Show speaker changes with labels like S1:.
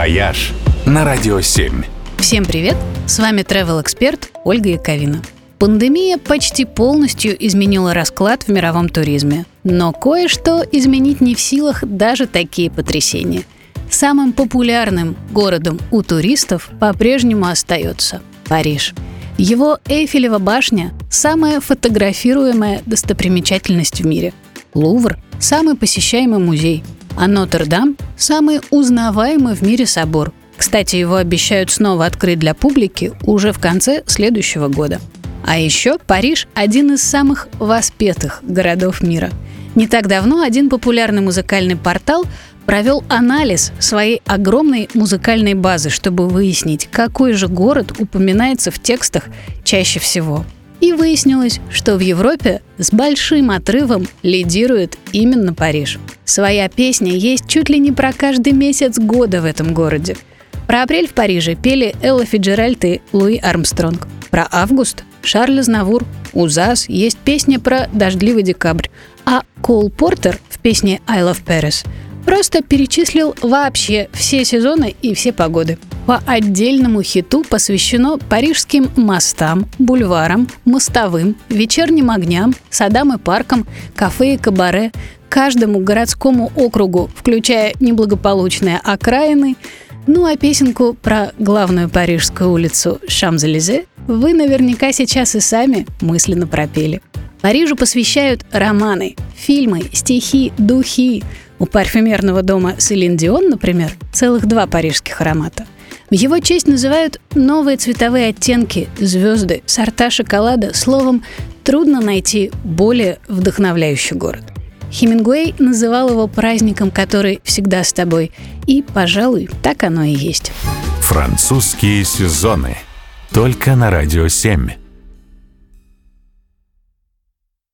S1: «Вояж» на Радио 7.
S2: Всем привет! С вами travel эксперт Ольга Яковина. Пандемия почти полностью изменила расклад в мировом туризме. Но кое-что изменить не в силах даже такие потрясения. Самым популярным городом у туристов по-прежнему остается Париж. Его Эйфелева башня – самая фотографируемая достопримечательность в мире. Лувр – самый посещаемый музей – а Нотр-Дам – самый узнаваемый в мире собор. Кстати, его обещают снова открыть для публики уже в конце следующего года. А еще Париж – один из самых воспетых городов мира. Не так давно один популярный музыкальный портал провел анализ своей огромной музыкальной базы, чтобы выяснить, какой же город упоминается в текстах чаще всего. И выяснилось, что в Европе с большим отрывом лидирует именно Париж. Своя песня есть чуть ли не про каждый месяц года в этом городе. Про апрель в Париже пели Элла Фиджеральд и Луи Армстронг. Про август – Шарль Знавур. У ЗАС есть песня про дождливый декабрь. А Кол Портер в песне «I Love Paris» просто перечислил вообще все сезоны и все погоды – по отдельному хиту посвящено парижским мостам, бульварам, мостовым, вечерним огням, садам и паркам, кафе и кабаре, каждому городскому округу, включая неблагополучные окраины. Ну а песенку про главную парижскую улицу Шамзелизе вы наверняка сейчас и сами мысленно пропели. Парижу посвящают романы, фильмы, стихи, духи. У парфюмерного дома Селин Дион, например, целых два парижских аромата – в его честь называют новые цветовые оттенки, звезды, сорта шоколада. Словом, трудно найти более вдохновляющий город. Хемингуэй называл его праздником, который всегда с тобой. И, пожалуй, так оно и есть.
S1: Французские сезоны. Только на «Радио 7».